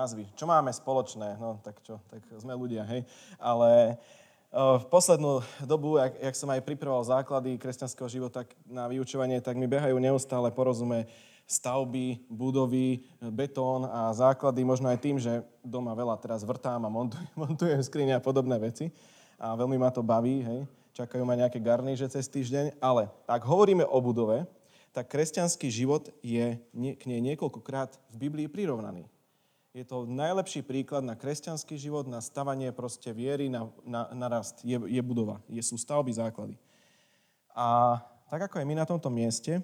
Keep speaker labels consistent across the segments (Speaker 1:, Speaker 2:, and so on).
Speaker 1: názvy. Čo máme spoločné? No tak čo, tak sme ľudia, hej. Ale v poslednú dobu, jak, jak som aj pripravoval základy kresťanského života na vyučovanie, tak mi behajú neustále porozume stavby, budovy, betón a základy, možno aj tým, že doma veľa teraz vrtám a montujem, montujem skrine a podobné veci. A veľmi ma to baví, hej. Čakajú ma nejaké garníže cez týždeň. Ale ak hovoríme o budove, tak kresťanský život je k nej niekoľkokrát v Biblii prirovnaný. Je to najlepší príklad na kresťanský život, na stavanie proste viery, na, na, na rast. Je, je budova, je, sú stavby, základy. A tak ako aj my na tomto mieste,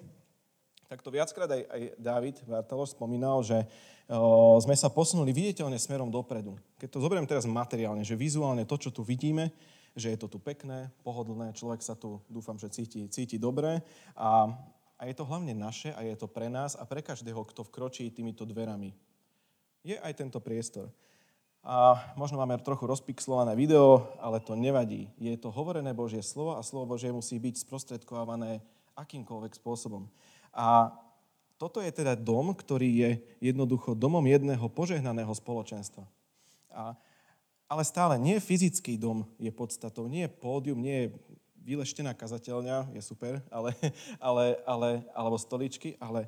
Speaker 1: tak to viackrát aj, aj David Vartaloš spomínal, že o, sme sa posunuli viditeľne smerom dopredu. Keď to zoberiem teraz materiálne, že vizuálne to, čo tu vidíme, že je to tu pekné, pohodlné, človek sa tu, dúfam, že cíti, cíti dobre a a je to hlavne naše a je to pre nás a pre každého, kto vkročí týmito dverami. Je aj tento priestor. A možno máme trochu rozpixlované video, ale to nevadí. Je to hovorené Božie slovo a slovo Božie musí byť sprostredkované akýmkoľvek spôsobom. A toto je teda dom, ktorý je jednoducho domom jedného požehnaného spoločenstva. A, ale stále nie fyzický dom je podstatou, nie pódium, nie je vyleštená kazateľňa, je super, ale, ale, ale, alebo stoličky, ale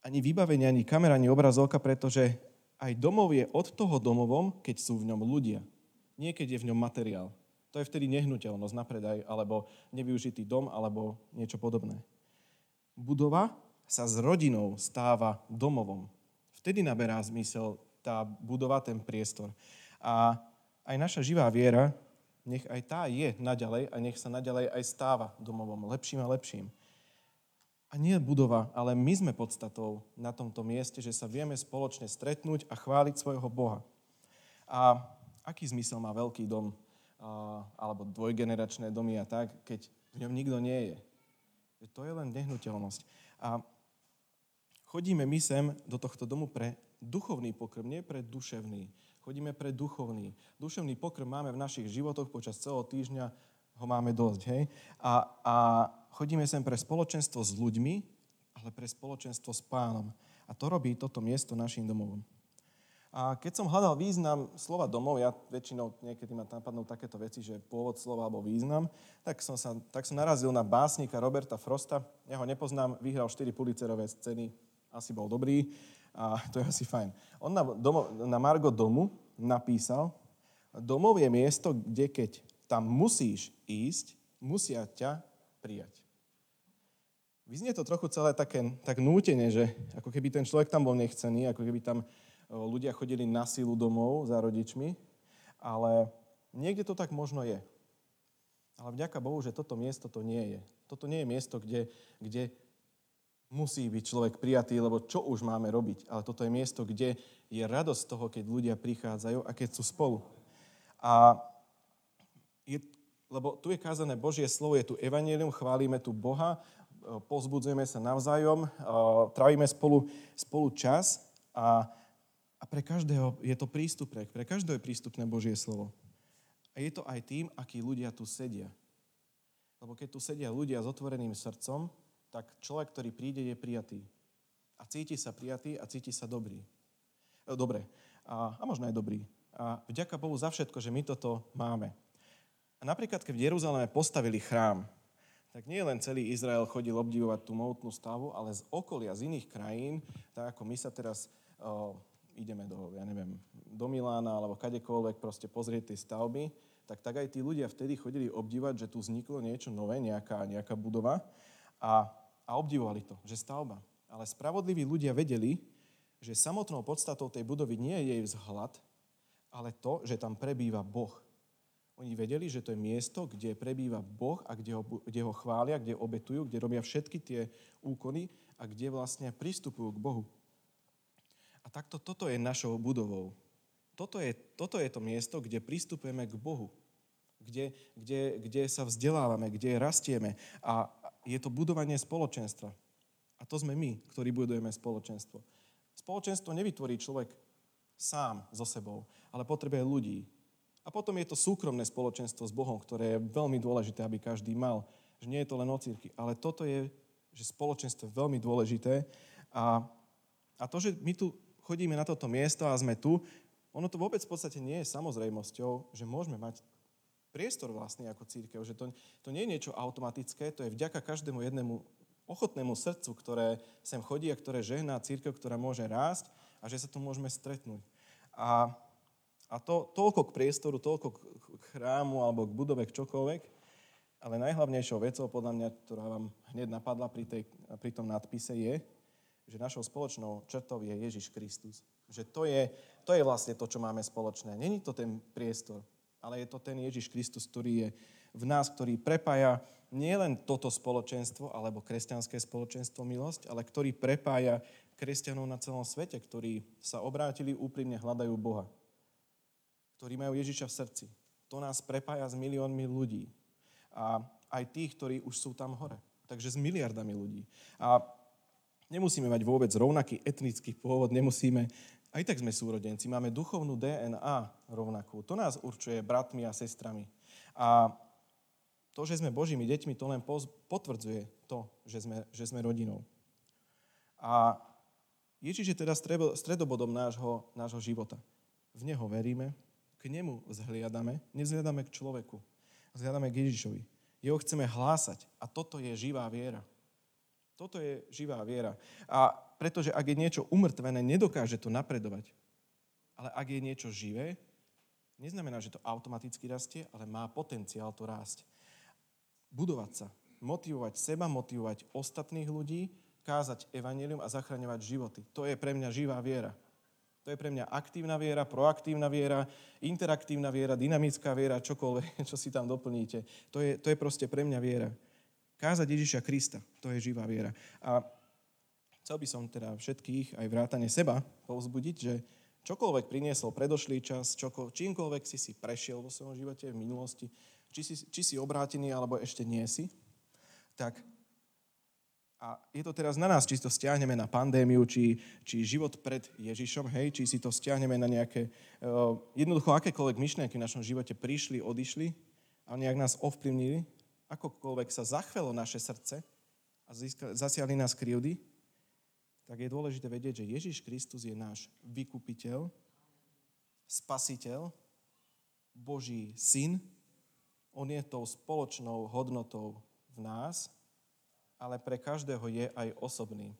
Speaker 1: ani vybavenie, ani kamera, ani obrazovka, pretože aj domov je od toho domovom, keď sú v ňom ľudia. Nie je v ňom materiál. To je vtedy nehnuteľnosť na predaj, alebo nevyužitý dom, alebo niečo podobné. Budova sa s rodinou stáva domovom. Vtedy naberá zmysel tá budova, ten priestor. A aj naša živá viera nech aj tá je naďalej a nech sa naďalej aj stáva domovom lepším a lepším. A nie budova, ale my sme podstatou na tomto mieste, že sa vieme spoločne stretnúť a chváliť svojho Boha. A aký zmysel má veľký dom alebo dvojgeneračné domy a tak, keď v ňom nikto nie je. To je len nehnuteľnosť. A chodíme my sem do tohto domu pre duchovný pokrm, nie pre duševný. Chodíme pre duchovný. Duševný pokrm máme v našich životoch počas celého týždňa, ho máme dosť, hej? A, a chodíme sem pre spoločenstvo s ľuďmi, ale pre spoločenstvo s pánom. A to robí toto miesto našim domovom. A keď som hľadal význam slova domov, ja väčšinou niekedy ma napadnú takéto veci, že pôvod slova alebo význam, tak som, sa, tak som narazil na básnika Roberta Frosta. Ja ho nepoznám, vyhral 4 pulicerové ceny, asi bol dobrý a to je asi fajn. On na, domo, na Margo domu napísal, domov je miesto, kde keď tam musíš ísť, musia ťa prijať. Vyznie to trochu celé také, tak nútene, že ako keby ten človek tam bol nechcený, ako keby tam ľudia chodili na sílu domov za rodičmi, ale niekde to tak možno je. Ale vďaka Bohu, že toto miesto to nie je. Toto nie je miesto, kde, kde musí byť človek prijatý, lebo čo už máme robiť? Ale toto je miesto, kde je radosť toho, keď ľudia prichádzajú a keď sú spolu. A je, lebo tu je kázané Božie slovo, je tu evanelium, chválime tu Boha, pozbudzujeme sa navzájom, trávime spolu, spolu čas a, a pre každého je to prístupné, pre každého je prístupné Božie slovo. A je to aj tým, akí ľudia tu sedia. Lebo keď tu sedia ľudia s otvoreným srdcom, tak človek, ktorý príde, je prijatý. A cíti sa prijatý a cíti sa dobrý. E, dobre. A, a možno aj dobrý. A vďaka Bohu za všetko, že my toto máme. A napríklad, keď v Jeruzaleme postavili chrám, tak nie len celý Izrael chodil obdivovať tú mohutnú stavu, ale z okolia, z iných krajín, tak ako my sa teraz o, ideme do, ja neviem, do Milána alebo kadekoľvek proste pozrieť tie stavby, tak tak aj tí ľudia vtedy chodili obdivovať, že tu vzniklo niečo nové, nejaká, nejaká budova a a obdivovali to, že stavba. Ale spravodliví ľudia vedeli, že samotnou podstatou tej budovy nie je jej vzhľad, ale to, že tam prebýva Boh. Oni vedeli, že to je miesto, kde prebýva Boh a kde ho, kde ho chvália, kde obetujú, kde robia všetky tie úkony a kde vlastne pristupujú k Bohu. A takto toto je našou budovou. Toto je, toto je to miesto, kde pristupujeme k Bohu. Kde, kde, kde sa vzdelávame, kde rastieme. A, je to budovanie spoločenstva. A to sme my, ktorí budujeme spoločenstvo. Spoločenstvo nevytvorí človek sám so sebou, ale potrebuje ľudí. A potom je to súkromné spoločenstvo s Bohom, ktoré je veľmi dôležité, aby každý mal. Že nie je to len o círky, ale toto je, že spoločenstvo je veľmi dôležité. A, a to, že my tu chodíme na toto miesto a sme tu, ono to vôbec v podstate nie je samozrejmosťou, že môžeme mať priestor vlastný ako církev, že to, to nie je niečo automatické, to je vďaka každému jednému ochotnému srdcu, ktoré sem chodí a ktoré žehná církev, ktorá môže rásť a že sa tu môžeme stretnúť. A, a to toľko k priestoru, toľko k chrámu alebo k budove, k čokoľvek, ale najhlavnejšou vecou, podľa mňa, ktorá vám hneď napadla pri, tej, pri tom nadpise, je, že našou spoločnou črtou je Ježiš Kristus. Že to je, to je vlastne to, čo máme spoločné. Není to ten priestor, ale je to ten Ježiš Kristus, ktorý je v nás, ktorý prepája nielen toto spoločenstvo, alebo kresťanské spoločenstvo milosť, ale ktorý prepája kresťanov na celom svete, ktorí sa obrátili, úprimne hľadajú Boha. Ktorí majú Ježiša v srdci. To nás prepája s miliónmi ľudí. A aj tých, ktorí už sú tam hore. Takže s miliardami ľudí. A Nemusíme mať vôbec rovnaký etnický pôvod, nemusíme, aj tak sme súrodenci, máme duchovnú DNA rovnakú. To nás určuje bratmi a sestrami. A to, že sme Božími deťmi, to len potvrdzuje to, že sme, že sme rodinou. A Ježiš je teda stredobodom nášho, nášho života. V Neho veríme, k Nemu vzhliadame, nevzhliadame k človeku, vzhliadame k Ježišovi. Jeho chceme hlásať a toto je živá viera. Toto je živá viera. A pretože ak je niečo umrtvené, nedokáže to napredovať. Ale ak je niečo živé, neznamená, že to automaticky rastie, ale má potenciál to rásť. Budovať sa, motivovať seba, motivovať ostatných ľudí, kázať evanelium a zachraňovať životy. To je pre mňa živá viera. To je pre mňa aktívna viera, proaktívna viera, interaktívna viera, dynamická viera, čokoľvek, čo si tam doplníte. To je, to je proste pre mňa viera. Kázať Ježiša Krista, to je živá viera. A chcel by som teda všetkých, aj vrátane seba, povzbudiť, že čokoľvek priniesol predošlý čas, čoko, čímkoľvek si si prešiel vo svojom živote v minulosti, či si, či si obrátený, alebo ešte nie si, tak a je to teraz na nás, či to stiahneme na pandémiu, či, či život pred Ježišom, hej, či si to stiahneme na nejaké, uh, jednoducho akékoľvek myšlienky v našom živote prišli, odišli a nejak nás ovplyvnili, akokoľvek sa zachvelo naše srdce a zasiahli nás krivdy, tak je dôležité vedieť, že Ježiš Kristus je náš vykupiteľ, spasiteľ, Boží syn. On je tou spoločnou hodnotou v nás, ale pre každého je aj osobný.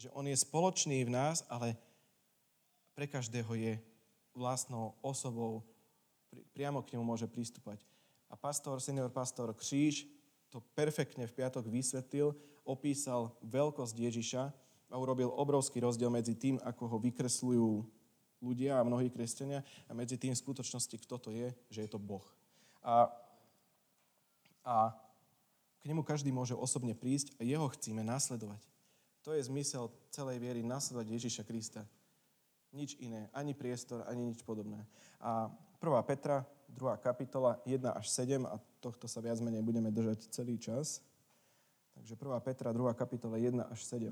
Speaker 1: Že on je spoločný v nás, ale pre každého je vlastnou osobou, priamo k nemu môže pristúpať. A pastor, senior pastor Kříž to perfektne v piatok vysvetlil, opísal veľkosť Ježiša a urobil obrovský rozdiel medzi tým, ako ho vykresľujú ľudia a mnohí kresťania a medzi tým v skutočnosti, kto to je, že je to Boh. A, a k nemu každý môže osobne prísť a jeho chcíme nasledovať. To je zmysel celej viery, nasledovať Ježiša Krista. Nič iné, ani priestor, ani nič podobné. A 1. Petra, 2. kapitola, 1 až 7, a tohto sa viac menej budeme držať celý čas. Takže 1. Petra, 2. kapitola, 1 až 7.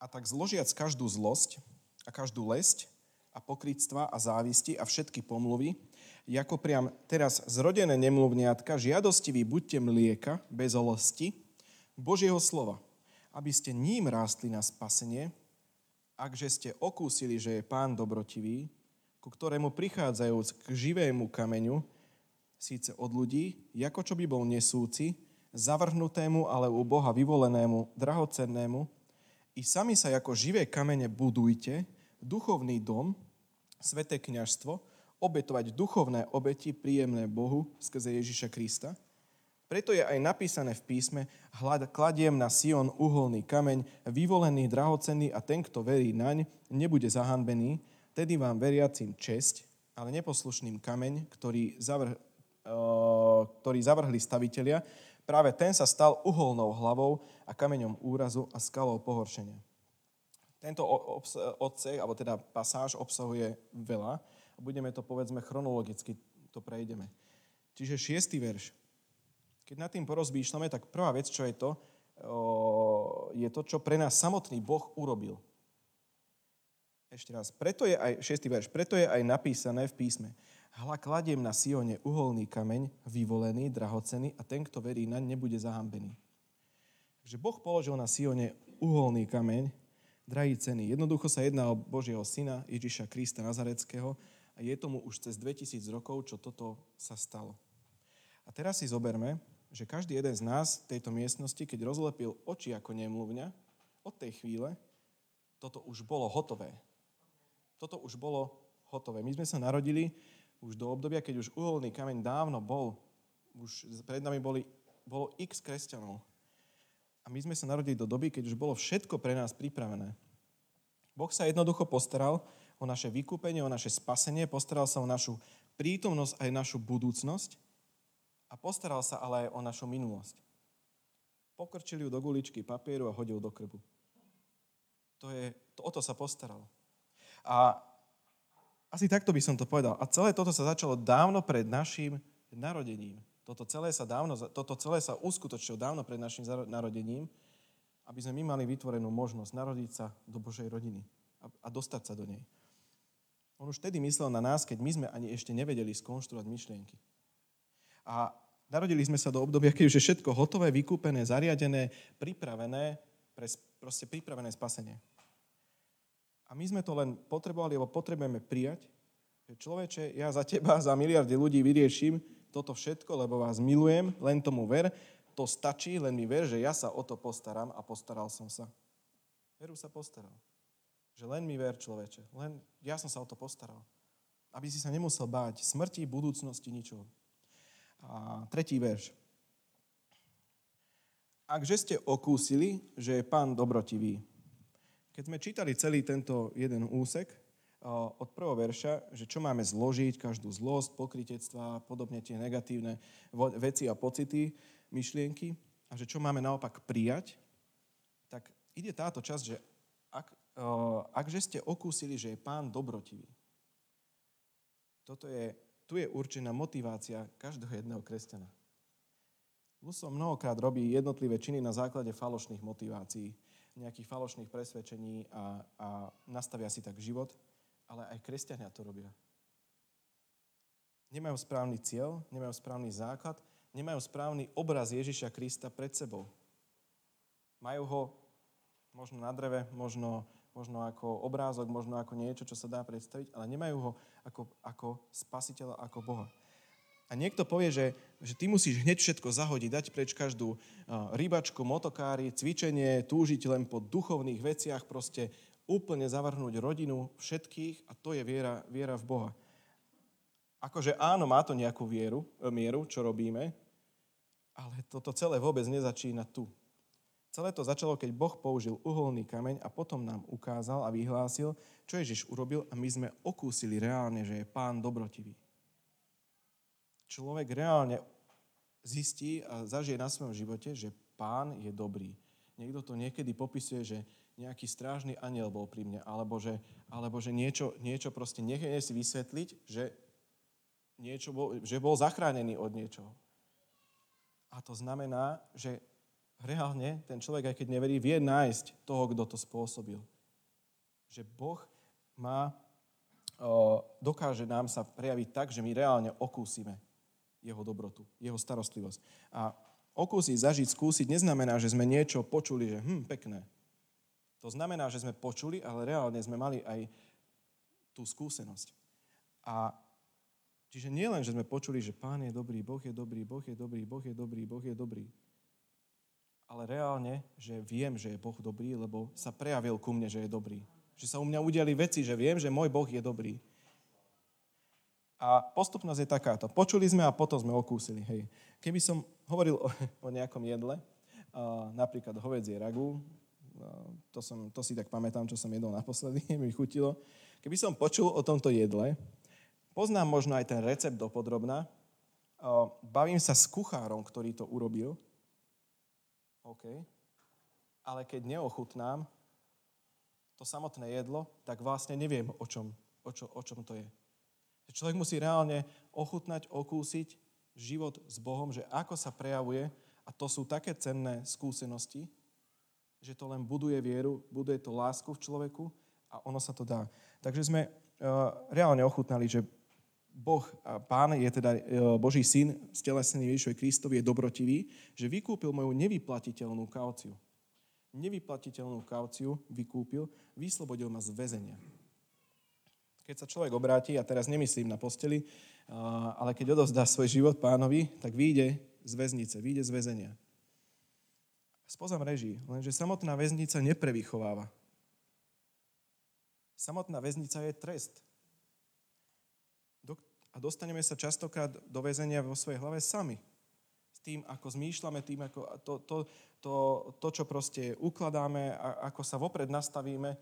Speaker 1: A tak zložiac každú zlosť a každú lesť a pokrytstva a závisti a všetky pomluvy, ako priam teraz zrodené nemluvniatka, žiadostivý buďte mlieka bez olosti, Božieho slova, aby ste ním rástli na spasenie, akže ste okúsili, že je pán dobrotivý, ku ktorému prichádzajúc k živému kameňu, síce od ľudí, ako čo by bol nesúci, zavrhnutému, ale u Boha vyvolenému, drahocennému, i sami sa ako živé kamene budujte, duchovný dom, sveté kniažstvo, obetovať duchovné obeti príjemné Bohu skrze Ježiša Krista. Preto je aj napísané v písme, hľad, kladiem na Sion uholný kameň, vyvolený, drahocenný a ten, kto verí naň, nebude zahanbený, Vtedy vám veriacim česť, ale neposlušným kameň, ktorý, zavrh, ktorý zavrhli stavitelia, práve ten sa stal uholnou hlavou a kameňom úrazu a skalou pohoršenia. Tento odsek, alebo teda pasáž obsahuje veľa budeme to, povedzme, chronologicky to prejdeme. Čiže šiestý verš. Keď nad tým porozmýšľame, tak prvá vec, čo je to, je to, čo pre nás samotný Boh urobil. Ešte raz. Preto je aj, 6. verš, preto je aj napísané v písme. Hla kladiem na Sione uholný kameň, vyvolený, drahocený a ten, kto verí naň, nebude zahambený. Takže Boh položil na Sione uholný kameň, drahý ceny. Jednoducho sa jedná o Božieho syna Ježiša Krista Nazareckého a je tomu už cez 2000 rokov, čo toto sa stalo. A teraz si zoberme, že každý jeden z nás v tejto miestnosti, keď rozlepil oči ako nemluvňa, od tej chvíle toto už bolo hotové. Toto už bolo hotové. My sme sa narodili už do obdobia, keď už uholný kameň dávno bol. Už pred nami boli, bolo x kresťanov. A my sme sa narodili do doby, keď už bolo všetko pre nás pripravené. Boh sa jednoducho postaral o naše vykúpenie, o naše spasenie, postaral sa o našu prítomnosť aj našu budúcnosť a postaral sa ale aj o našu minulosť. Pokrčil ju do guličky papieru a hodil do krbu. To je, to, o to sa postaral. A asi takto by som to povedal. A celé toto sa začalo dávno pred našim narodením. Toto celé sa, dávno, toto celé sa uskutočilo dávno pred našim narodením, aby sme my mali vytvorenú možnosť narodiť sa do Božej rodiny a, a dostať sa do nej. On už vtedy myslel na nás, keď my sme ani ešte nevedeli skonštruovať myšlienky. A narodili sme sa do obdobia, keď už je všetko hotové, vykúpené, zariadené, pripravené, pre, proste pripravené spasenie. A my sme to len potrebovali, lebo potrebujeme prijať, že človeče, ja za teba, za miliardy ľudí vyrieším toto všetko, lebo vás milujem, len tomu ver, to stačí, len mi ver, že ja sa o to postaram a postaral som sa. Veru sa postaral. Že len mi ver, človeče, len ja som sa o to postaral. Aby si sa nemusel báť smrti, budúcnosti, ničoho. A tretí verš. Akže ste okúsili, že je pán dobrotivý. Keď sme čítali celý tento jeden úsek od prvého verša, že čo máme zložiť, každú zlosť, pokritectva, podobne tie negatívne veci a pocity, myšlienky, a že čo máme naopak prijať, tak ide táto časť, že akže ste okúsili, že je pán dobrotivý. Toto je tu je určená motivácia každého jedného kresťana. Luso mnohokrát robí jednotlivé činy na základe falošných motivácií, nejakých falošných presvedčení a, a nastavia si tak život, ale aj kresťania to robia. Nemajú správny cieľ, nemajú správny základ, nemajú správny obraz Ježiša Krista pred sebou. Majú ho možno na dreve, možno možno ako obrázok, možno ako niečo, čo sa dá predstaviť, ale nemajú ho ako, ako spasiteľa, ako Boha. A niekto povie, že, že ty musíš hneď všetko zahodiť, dať preč každú rybačku, motokári, cvičenie, túžiť len po duchovných veciach, proste úplne zavrhnúť rodinu všetkých a to je viera, viera v Boha. Akože áno, má to nejakú vieru, mieru, čo robíme, ale toto celé vôbec nezačína tu. Celé to začalo, keď Boh použil uholný kameň a potom nám ukázal a vyhlásil, čo Ježiš urobil a my sme okúsili reálne, že je pán dobrotivý. Človek reálne zistí a zažije na svojom živote, že pán je dobrý. Niekto to niekedy popisuje, že nejaký strážny aniel bol pri mne, alebo že, alebo že niečo, niečo proste nechne si vysvetliť, že, niečo bol, že bol zachránený od niečoho. A to znamená, že reálne ten človek, aj keď neverí, vie nájsť toho, kto to spôsobil. Že Boh má, dokáže nám sa prejaviť tak, že my reálne okúsime jeho dobrotu, jeho starostlivosť. A okúsiť, zažiť, skúsiť neznamená, že sme niečo počuli, že hm, pekné. To znamená, že sme počuli, ale reálne sme mali aj tú skúsenosť. A čiže nie len, že sme počuli, že Pán je dobrý, Boh je dobrý, Boh je dobrý, Boh je dobrý, Boh je dobrý, ale reálne, že viem, že je Boh dobrý, lebo sa prejavil ku mne, že je dobrý. Že sa u mňa udiali veci, že viem, že môj Boh je dobrý. A postupnosť je takáto. Počuli sme a potom sme okúsili. Hej. Keby som hovoril o, o nejakom jedle, uh, napríklad hovedzie ragu, uh, to, som, to si tak pamätám, čo som jedol naposledy, mi chutilo. Keby som počul o tomto jedle, poznám možno aj ten recept dopodrobná, uh, bavím sa s kuchárom, ktorý to urobil, OK. Ale keď neochutnám to samotné jedlo, tak vlastne neviem, o čom, o, čo, o čom to je. Človek musí reálne ochutnať, okúsiť život s Bohom, že ako sa prejavuje, a to sú také cenné skúsenosti, že to len buduje vieru, buduje to lásku v človeku a ono sa to dá. Takže sme uh, reálne ochutnali, že Boh, Pán je teda e, Boží syn, stelesnený Ježišovi Kristovi, je dobrotivý, že vykúpil moju nevyplatiteľnú kauciu. nevyplatiteľnú kauciu vykúpil, vyslobodil ma z väzenia. Keď sa človek obráti, a teraz nemyslím na posteli, ale keď odovzdá svoj život pánovi, tak vyjde z väznice, vyjde z väzenia. Spozam reží, lenže samotná väznica neprevychováva. Samotná väznica je trest. A dostaneme sa častokrát do väzenia vo svojej hlave sami. S tým, ako zmýšľame, tým, ako to, to, to, to čo proste ukladáme, a ako sa vopred nastavíme,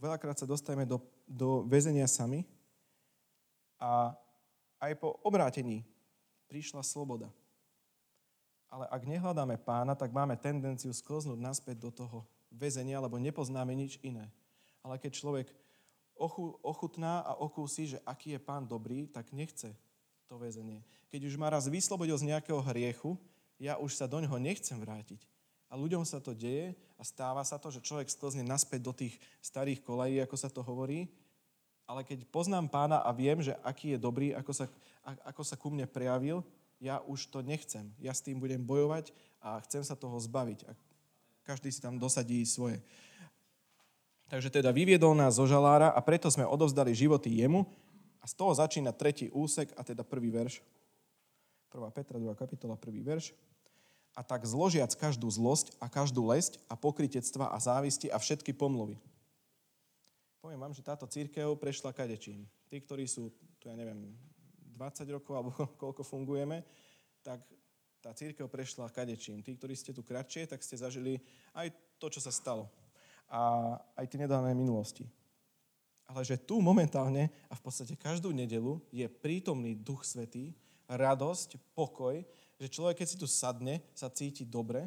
Speaker 1: veľakrát sa dostaneme do, do väzenia sami. A aj po obrátení prišla sloboda. Ale ak nehľadáme pána, tak máme tendenciu sklznúť naspäť do toho väzenia, lebo nepoznáme nič iné. Ale keď človek ochutná a okúsi, že aký je pán dobrý, tak nechce to väzenie. Keď už ma raz vyslobodil z nejakého hriechu, ja už sa do ňoho nechcem vrátiť. A ľuďom sa to deje a stáva sa to, že človek sklzne naspäť do tých starých kolejí, ako sa to hovorí. Ale keď poznám pána a viem, že aký je dobrý, ako sa, ako sa ku mne prejavil, ja už to nechcem. Ja s tým budem bojovať a chcem sa toho zbaviť. A každý si tam dosadí svoje. Takže teda vyviedol nás zo žalára a preto sme odovzdali životy jemu. A z toho začína tretí úsek a teda prvý verš. 1. Petra, 2. kapitola, prvý verš. A tak zložiac každú zlosť a každú lesť a pokritectva a závisti a všetky pomluvy. Poviem vám, že táto církev prešla kadečím. Tí, ktorí sú, tu ja neviem, 20 rokov alebo koľko fungujeme, tak tá církev prešla kadečím. Tí, ktorí ste tu kratšie, tak ste zažili aj to, čo sa stalo a aj tie nedávne minulosti. Ale že tu momentálne a v podstate každú nedelu je prítomný Duch Svetý, radosť, pokoj, že človek, keď si tu sadne, sa cíti dobre,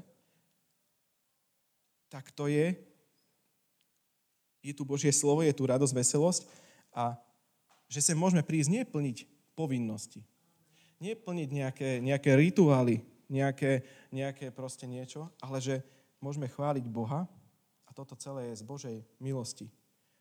Speaker 1: tak to je, je tu Božie slovo, je tu radosť, veselosť a že sa môžeme prísť nie plniť povinnosti, nie plniť nejaké, nejaké rituály, nejaké, nejaké proste niečo, ale že môžeme chváliť Boha toto celé je z Božej milosti.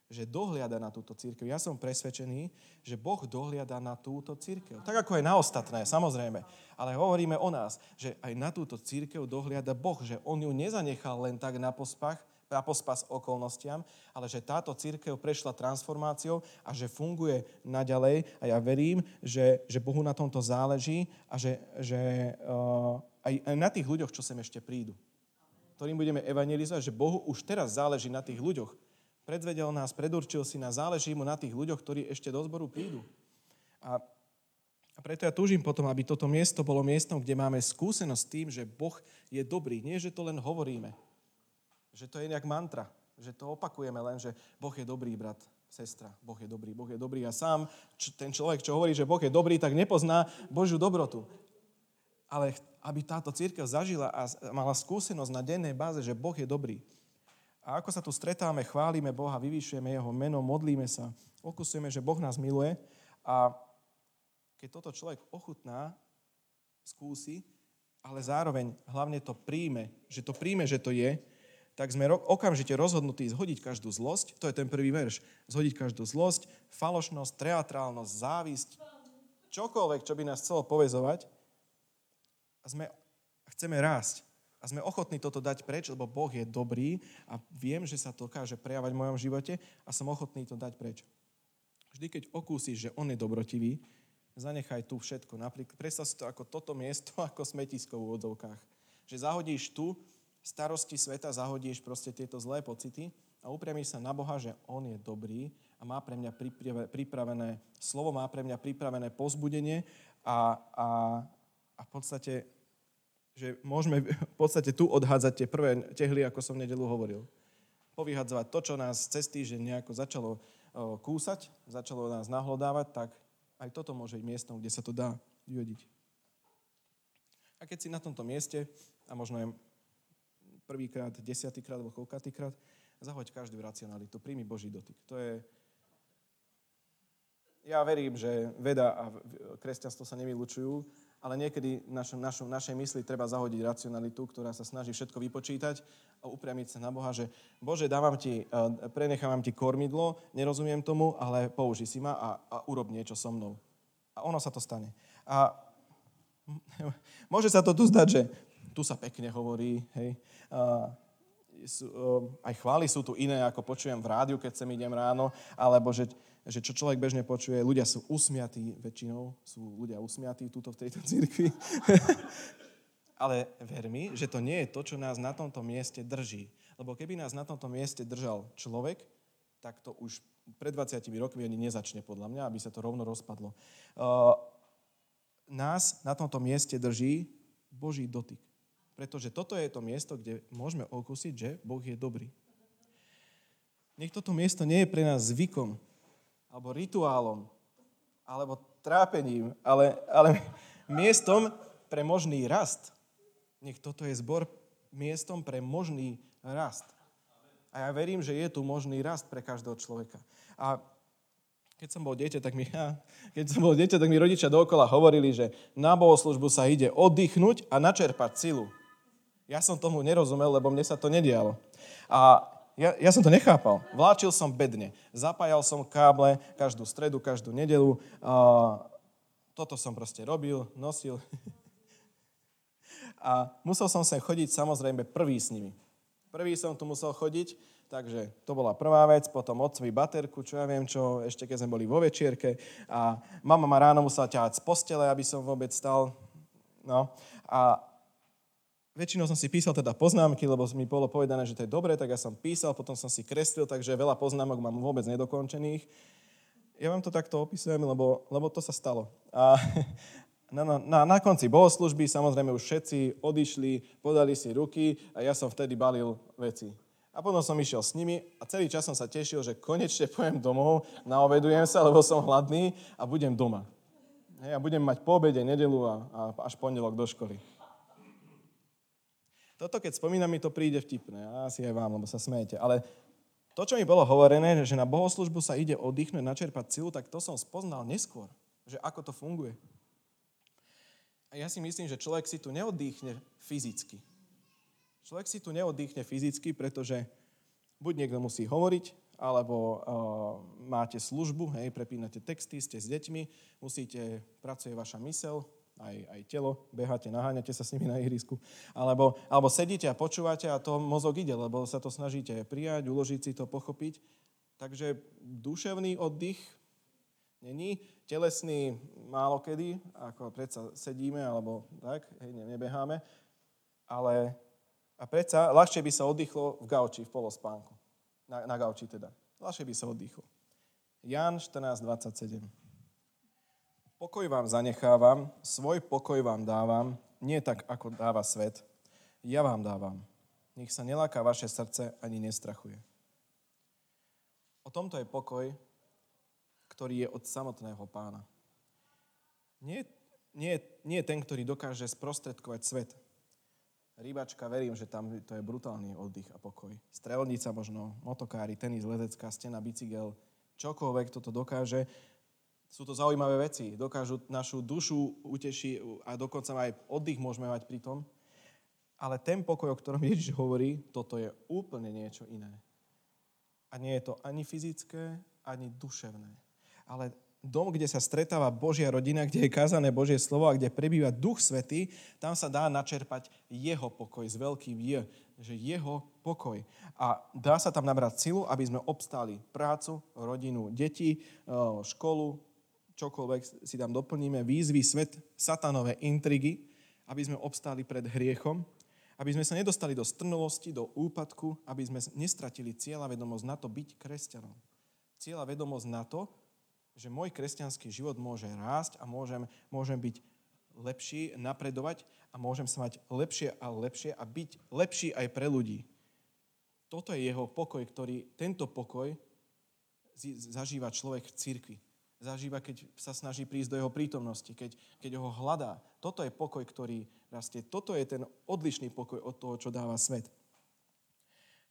Speaker 1: Že dohliada na túto církev. Ja som presvedčený, že Boh dohliada na túto církev. Tak ako aj na ostatné, samozrejme. Ale hovoríme o nás, že aj na túto církev dohliada Boh, že On ju nezanechal len tak na pospach, na pospas okolnostiam, ale že táto církev prešla transformáciou a že funguje naďalej a ja verím, že, že Bohu na tomto záleží a že, že uh, aj, aj na tých ľuďoch, čo sem ešte prídu ktorým budeme evangelizovať, že Bohu už teraz záleží na tých ľuďoch. Predvedel nás, predurčil si nás, záleží mu na tých ľuďoch, ktorí ešte do zboru prídu. A, a preto ja túžim potom, aby toto miesto bolo miestom, kde máme skúsenosť s tým, že Boh je dobrý. Nie, že to len hovoríme, že to je nejak mantra, že to opakujeme len, že Boh je dobrý, brat, sestra, Boh je dobrý, Boh je dobrý. A sám ten človek, čo hovorí, že Boh je dobrý, tak nepozná Božiu dobrotu. Ale aby táto církev zažila a mala skúsenosť na dennej báze, že Boh je dobrý. A ako sa tu stretáme, chválime Boha, vyvyšujeme Jeho meno, modlíme sa, okusujeme, že Boh nás miluje. A keď toto človek ochutná, skúsi, ale zároveň hlavne to príjme, že to príjme, že to je, tak sme okamžite rozhodnutí zhodiť každú zlosť, to je ten prvý verš, zhodiť každú zlosť, falošnosť, teatrálnosť, závisť, čokoľvek, čo by nás chcelo povezovať a sme, chceme rásť. A sme ochotní toto dať preč, lebo Boh je dobrý a viem, že sa to dokáže prejavať v mojom živote a som ochotný to dať preč. Vždy, keď okúsiš, že On je dobrotivý, zanechaj tu všetko. Napríklad, predstav si to ako toto miesto, ako smetisko v úvodzovkách. Že zahodíš tu starosti sveta, zahodíš proste tieto zlé pocity a upriamíš sa na Boha, že On je dobrý a má pre mňa pripravené slovo, má pre mňa pripravené pozbudenie a, a, a v podstate že môžeme v podstate tu odhádzať tie prvé tehly, ako som v nedelu hovoril. Povyhadzovať to, čo nás cez týždeň nejako začalo kúsať, začalo nás nahlodávať, tak aj toto môže byť miestom, kde sa to dá vyhodiť. A keď si na tomto mieste, a možno aj prvýkrát, desiatýkrát alebo koľkatýkrát, zahoď každú racionalitu, príjmi Boží dotyk. To je... Ja verím, že veda a kresťanstvo sa nevylučujú, ale niekedy v našom, našej mysli treba zahodiť racionalitu, ktorá sa snaží všetko vypočítať a upriamiť sa na Boha, že Bože, dávam ti, e, prenechávam ti kormidlo, nerozumiem tomu, ale použi si ma a, a urob niečo so mnou. A ono sa to stane. A môže sa to tu zdať, že tu sa pekne hovorí, hej. A sú, aj chvály sú tu iné, ako počujem v rádiu, keď sem idem ráno, alebo že, že čo človek bežne počuje, ľudia sú usmiatí väčšinou, sú ľudia usmiatí túto v tejto cirkvi. Ale ver mi, že to nie je to, čo nás na tomto mieste drží. Lebo keby nás na tomto mieste držal človek, tak to už pred 20 rokmi ani nezačne podľa mňa, aby sa to rovno rozpadlo. Uh, nás na tomto mieste drží Boží dotyk. Pretože toto je to miesto, kde môžeme okúsiť, že Boh je dobrý. Nech toto miesto nie je pre nás zvykom, alebo rituálom, alebo trápením, ale, ale miestom pre možný rast. Nech toto je zbor miestom pre možný rast. A ja verím, že je tu možný rast pre každého človeka. A keď som bol dieťa, tak mi, ja, keď som bol dieťa, tak mi rodičia dookola hovorili, že na bohoslužbu sa ide oddychnúť a načerpať silu. Ja som tomu nerozumel, lebo mne sa to nedialo. A ja, ja som to nechápal. Vláčil som bedne. Zapájal som káble každú stredu, každú nedelu. A toto som proste robil, nosil. A musel som sem chodiť samozrejme prvý s nimi. Prvý som tu musel chodiť, takže to bola prvá vec, potom otcovi baterku, čo ja viem čo, ešte keď sme boli vo večierke a mama ma ráno musela ťahať z postele, aby som vôbec stal. No a väčšinou som si písal teda poznámky, lebo mi bolo povedané, že to je dobre, tak ja som písal, potom som si kreslil, takže veľa poznámok mám vôbec nedokončených. Ja vám to takto opisujem, lebo, lebo to sa stalo. A, na, na, na konci bohoslužby samozrejme už všetci odišli, podali si ruky a ja som vtedy balil veci. A potom som išiel s nimi a celý čas som sa tešil, že konečne pojem domov, naovedujem sa, lebo som hladný a budem doma. Hej, budem mať po obede, nedelu a, a až pondelok do školy. Toto, keď spomínam, mi to príde vtipné. Asi aj vám, lebo sa smejete. Ale to, čo mi bolo hovorené, že na bohoslužbu sa ide oddychnúť, načerpať silu, tak to som spoznal neskôr. Že ako to funguje. A ja si myslím, že človek si tu neoddychne fyzicky. Človek si tu neoddychne fyzicky, pretože buď niekto musí hovoriť, alebo uh, máte službu, hej, prepínate texty, ste s deťmi, musíte, pracuje vaša mysel, aj, aj telo, beháte, naháňate sa s nimi na ihrisku, alebo, alebo sedíte a počúvate a to mozog ide, lebo sa to snažíte prijať, uložiť si to, pochopiť. Takže duševný oddych není. Telesný málo kedy, ako predsa sedíme, alebo tak, hej, nebeháme. Ale a predsa ľahšie by sa oddychlo v gauči, v polospánku. Na, na gauči teda. Ľahšie by sa oddychlo. Jan 14.27. Pokoj vám zanechávam, svoj pokoj vám dávam, nie tak, ako dáva svet. Ja vám dávam. Nech sa neláka vaše srdce ani nestrachuje. O tomto je pokoj, ktorý je od samotného pána. Nie, nie, nie ten, ktorý dokáže sprostredkovať svet. Rybačka, verím, že tam to je brutálny oddych a pokoj. Strelnica možno, motokári, tenis, lezecká stena, bicykel, čokoľvek toto dokáže. Sú to zaujímavé veci. Dokážu našu dušu utešiť a dokonca aj oddych môžeme mať pri tom. Ale ten pokoj, o ktorom Ježiš hovorí, toto je úplne niečo iné. A nie je to ani fyzické, ani duševné ale dom, kde sa stretáva Božia rodina, kde je kázané Božie slovo a kde prebýva Duch Svetý, tam sa dá načerpať jeho pokoj s veľkým J, že jeho pokoj. A dá sa tam nabrať silu, aby sme obstáli prácu, rodinu, deti, školu, čokoľvek si tam doplníme, výzvy, svet, satanové intrigy, aby sme obstáli pred hriechom, aby sme sa nedostali do strnulosti, do úpadku, aby sme nestratili cieľa vedomosť na to byť kresťanom. Cieľa vedomosť na to, že môj kresťanský život môže rásť a môžem, môžem byť lepší, napredovať a môžem sa mať lepšie a lepšie a byť lepší aj pre ľudí. Toto je jeho pokoj, ktorý, tento pokoj zažíva človek v cirkvi. Zažíva, keď sa snaží prísť do jeho prítomnosti, keď, keď ho hľadá. Toto je pokoj, ktorý rastie. Toto je ten odlišný pokoj od toho, čo dáva svet.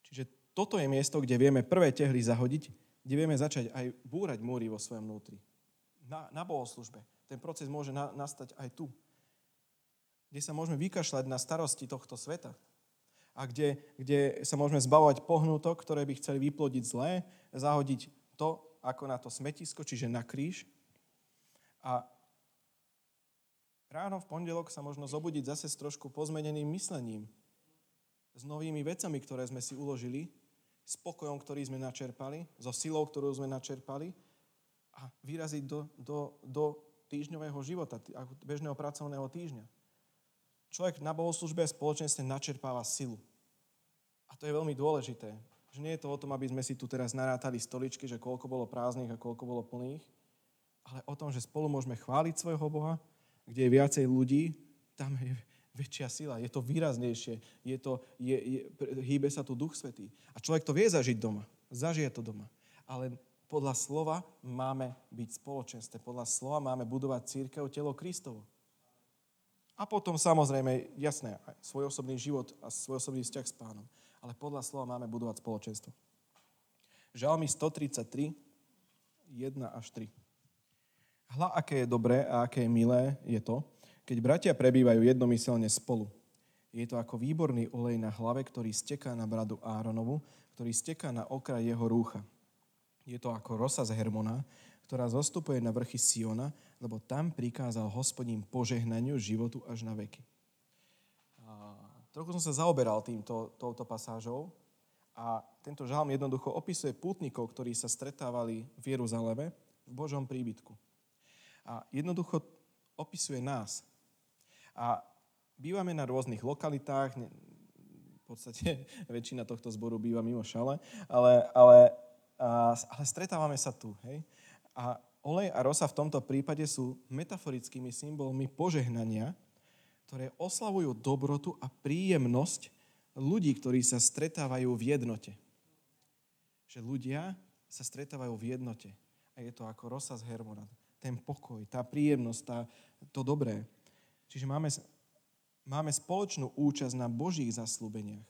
Speaker 1: Čiže toto je miesto, kde vieme prvé tehly zahodiť kde vieme začať aj búrať múry vo svojom vnútri. Na, na bohoslužbe. Ten proces môže na, nastať aj tu. Kde sa môžeme vykašľať na starosti tohto sveta. A kde, kde sa môžeme zbavovať pohnutok, ktoré by chceli vyplodiť zlé, zahodiť to, ako na to smetisko, čiže na kríž. A ráno v pondelok sa možno zobudiť zase s trošku pozmeneným myslením. s novými vecami, ktoré sme si uložili, s pokojom, ktorý sme načerpali, so silou, ktorú sme načerpali a vyraziť do, do, do týždňového života, bežného pracovného týždňa. Človek na bohoslužbe a spoločenstve načerpáva silu. A to je veľmi dôležité. Že nie je to o tom, aby sme si tu teraz narátali stoličky, že koľko bolo prázdnych a koľko bolo plných, ale o tom, že spolu môžeme chváliť svojho Boha, kde je viacej ľudí, tam je väčšia sila, je to výraznejšie, je to, je, je, hýbe sa tu Duch Svetý. A človek to vie zažiť doma, zažije to doma. Ale podľa slova máme byť spoločenstve, podľa slova máme budovať církev, telo Kristovo. A potom samozrejme, jasné, aj svoj osobný život a svoj osobný vzťah s pánom. Ale podľa slova máme budovať spoločenstvo. Žalmy 133, 1 až 3. Hla, aké je dobré a aké je milé je to, keď bratia prebývajú jednomyselne spolu. Je to ako výborný olej na hlave, ktorý steká na bradu Áronovu, ktorý steká na okraj jeho rúcha. Je to ako rosa z Hermona, ktorá zostupuje na vrchy Siona, lebo tam prikázal hospodín požehnaniu životu až na veky. Trochu som sa zaoberal týmto, touto pasážou a tento žalm jednoducho opisuje pútnikov, ktorí sa stretávali v Jeruzaleme v Božom príbytku. A jednoducho opisuje nás, a bývame na rôznych lokalitách, v podstate väčšina tohto zboru býva mimo šale, ale, ale, ale stretávame sa tu. Hej? A olej a rosa v tomto prípade sú metaforickými symbolmi požehnania, ktoré oslavujú dobrotu a príjemnosť ľudí, ktorí sa stretávajú v jednote. Že ľudia sa stretávajú v jednote. A je to ako rosa z Hermona. Ten pokoj, tá príjemnosť, tá, to dobré. Čiže máme, máme spoločnú účasť na Božích zaslúbeniach.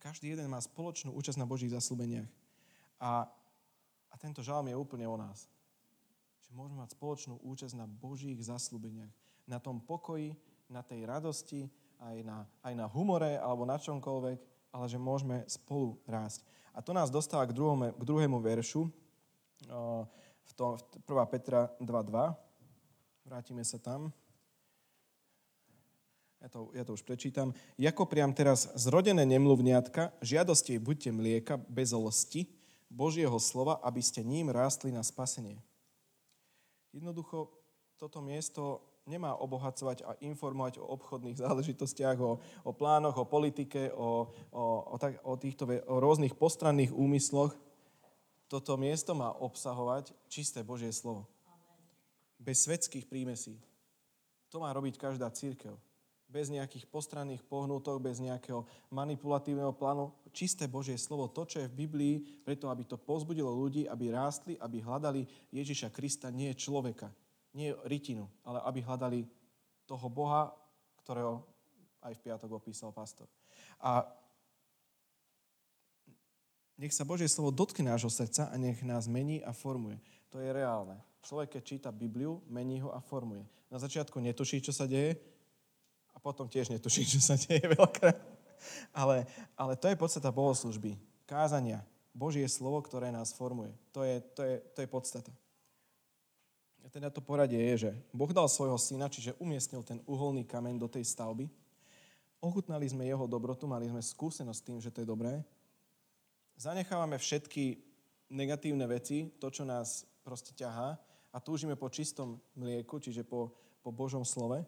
Speaker 1: Každý jeden má spoločnú účasť na Božích zaslúbeniach. A, a tento žalm je úplne o nás. Že môžeme mať spoločnú účasť na Božích zaslúbeniach. Na tom pokoji, na tej radosti, aj na, aj na humore alebo na čomkoľvek, ale že môžeme spolu rásť. A to nás dostáva k druhému, k druhému veršu, v tom, 1. Petra 2.2. Vrátime sa tam. Ja to, ja to už prečítam. Jako priam teraz zrodené nemluvniatka, žiadosti buďte mlieka bez losti Božieho slova, aby ste ním rástli na spasenie. Jednoducho, toto miesto nemá obohacovať a informovať o obchodných záležitostiach, o, o plánoch, o politike, o, o, o, tak, o, týchto, o rôznych postranných úmysloch. Toto miesto má obsahovať čisté Božie slovo. Bez svetských prímesí. To má robiť každá církev bez nejakých postranných pohnutok, bez nejakého manipulatívneho plánu. Čisté Božie slovo, to, čo je v Biblii, preto, aby to pozbudilo ľudí, aby rástli, aby hľadali Ježiša Krista, nie človeka, nie rytinu, ale aby hľadali toho Boha, ktorého aj v piatok opísal pastor. A nech sa Božie slovo dotkne nášho srdca a nech nás mení a formuje. To je reálne. Človek, keď číta Bibliu, mení ho a formuje. Na začiatku netuší, čo sa deje, potom tiež netuším, čo sa deje veľakrát. Ale, ale to je podstata bohoslužby. Kázania. Božie slovo, ktoré nás formuje. To je, to je, to je podstata. Teda to poradie je, že Boh dal svojho syna, čiže umiestnil ten uholný kameň do tej stavby. Ochutnali sme jeho dobrotu, mali sme skúsenosť s tým, že to je dobré. Zanechávame všetky negatívne veci, to, čo nás proste ťahá a túžime po čistom mlieku, čiže po, po Božom slove.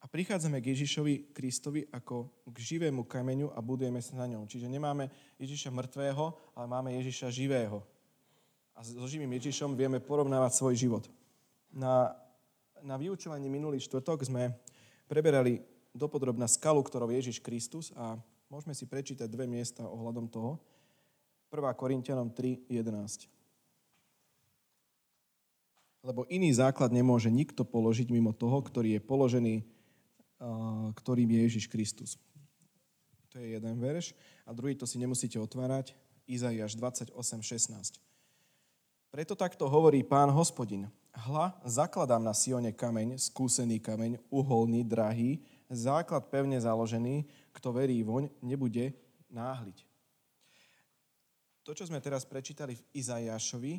Speaker 1: A prichádzame k Ježišovi Kristovi ako k živému kameňu a budujeme sa na ňom. Čiže nemáme Ježiša mŕtvého, ale máme Ježiša živého. A so živým Ježišom vieme porovnávať svoj život. Na, na vyučovaní minulý štvrtok sme preberali dopodrobná skalu, ktorou je Ježiš Kristus a môžeme si prečítať dve miesta ohľadom toho. 1. Korintianom 3, 11. Lebo iný základ nemôže nikto položiť mimo toho, ktorý je položený ktorým je Ježiš Kristus. To je jeden verš. A druhý, to si nemusíte otvárať, Izaiáš 28, 16. Preto takto hovorí pán hospodin. Hla, zakladám na Sione kameň, skúsený kameň, uholný, drahý, základ pevne založený, kto verí voň, nebude náhliť. To, čo sme teraz prečítali v Izaiášovi,